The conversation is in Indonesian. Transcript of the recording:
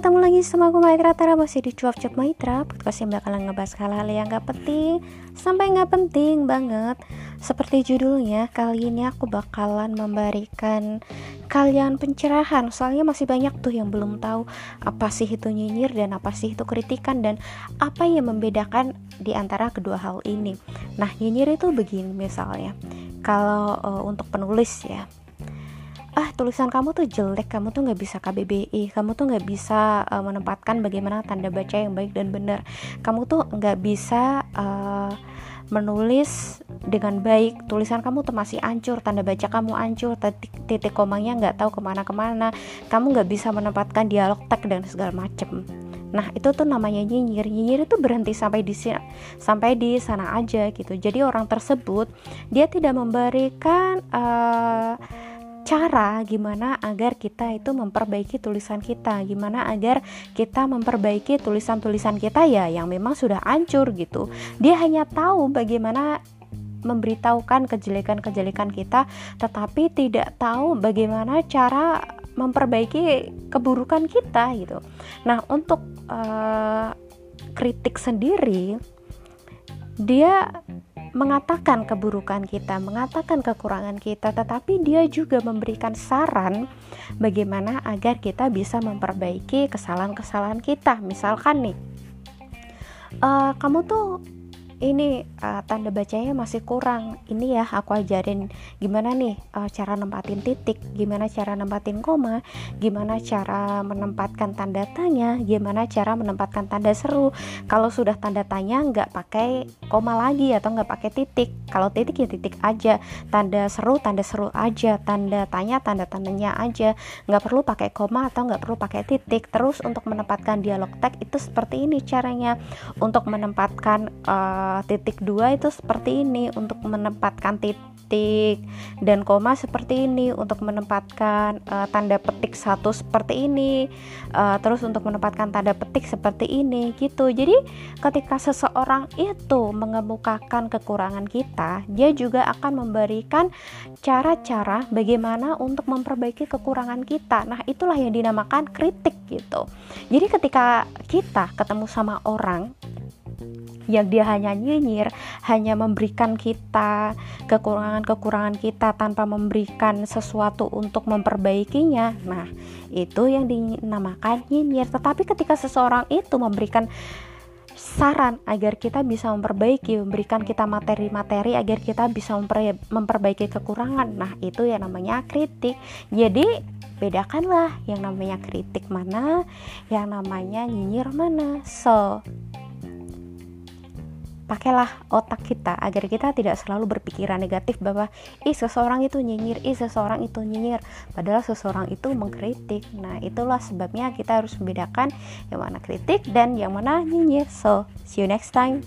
ketemu lagi sama aku Maitra Tara masih di Cuap Cuap Maitra Podcast yang bakalan ngebahas hal-hal yang gak penting Sampai gak penting banget. Seperti judulnya, kali ini aku bakalan memberikan kalian pencerahan. Soalnya masih banyak tuh yang belum tahu Apa sih itu nyinyir dan apa sih itu kritikan Dan apa yang membedakan di antara kedua hal ini. Nah nyinyir itu begini misalnya. Kalau uh, untuk penulis ya ah tulisan kamu tuh jelek kamu tuh nggak bisa KBBI kamu tuh nggak bisa uh, menempatkan bagaimana tanda baca yang baik dan benar kamu tuh nggak bisa uh, menulis dengan baik tulisan kamu tuh masih ancur tanda baca kamu ancur titik, titik komanya nggak tahu ke mana-kemana kamu nggak bisa menempatkan dialog tag dan segala macem Nah, itu tuh namanya nyinyir. Nyinyir itu berhenti sampai di sampai di sana aja gitu. Jadi orang tersebut dia tidak memberikan uh, cara gimana agar kita itu memperbaiki tulisan kita. Gimana agar kita memperbaiki tulisan-tulisan kita ya yang memang sudah hancur gitu. Dia hanya tahu bagaimana memberitahukan kejelekan-kejelekan kita tetapi tidak tahu bagaimana cara memperbaiki keburukan kita gitu. Nah untuk uh, kritik sendiri dia mengatakan keburukan kita, mengatakan kekurangan kita, tetapi dia juga memberikan saran bagaimana agar kita bisa memperbaiki kesalahan-kesalahan kita. Misalkan nih, uh, kamu tuh ini uh, tanda bacanya masih kurang. Ini ya aku ajarin gimana nih uh, cara nempatin titik gimana cara nempatin koma gimana cara menempatkan tanda tanya gimana cara menempatkan tanda seru. Kalau sudah tanda tanya nggak pakai koma lagi atau nggak pakai titik. Kalau titik ya titik aja. Tanda seru tanda seru aja. Tanda tanya tanda tandanya aja. Nggak perlu pakai koma atau nggak perlu pakai titik. Terus untuk menempatkan dialog tag itu seperti ini caranya. Untuk menempatkan uh, titik dua itu seperti ini untuk menempatkan titik dan koma seperti ini untuk menempatkan uh, tanda petik satu seperti ini uh, terus untuk menempatkan tanda petik seperti ini gitu. Jadi ketika seseorang itu mengemukakan kekurangan kita dia juga akan memberikan cara-cara bagaimana untuk memperbaiki kekurangan kita. Nah itulah yang dinamakan kritik gitu. Jadi ketika kita ketemu sama orang yang dia hanya nyinyir, hanya memberikan kita kekurangan-kekurangan kita tanpa memberikan sesuatu untuk memperbaikinya. Nah, itu yang dinamakan nyinyir. Tetapi ketika seseorang itu memberikan saran agar kita bisa memperbaiki, memberikan kita materi-materi agar kita bisa memperbaiki kekurangan. Nah, itu yang namanya kritik. Jadi, bedakanlah yang namanya kritik mana, yang namanya nyinyir mana. So, pakailah otak kita agar kita tidak selalu berpikiran negatif bahwa ih seseorang itu nyinyir, ih seseorang itu nyinyir, padahal seseorang itu mengkritik. Nah, itulah sebabnya kita harus membedakan yang mana kritik dan yang mana nyinyir. So, see you next time.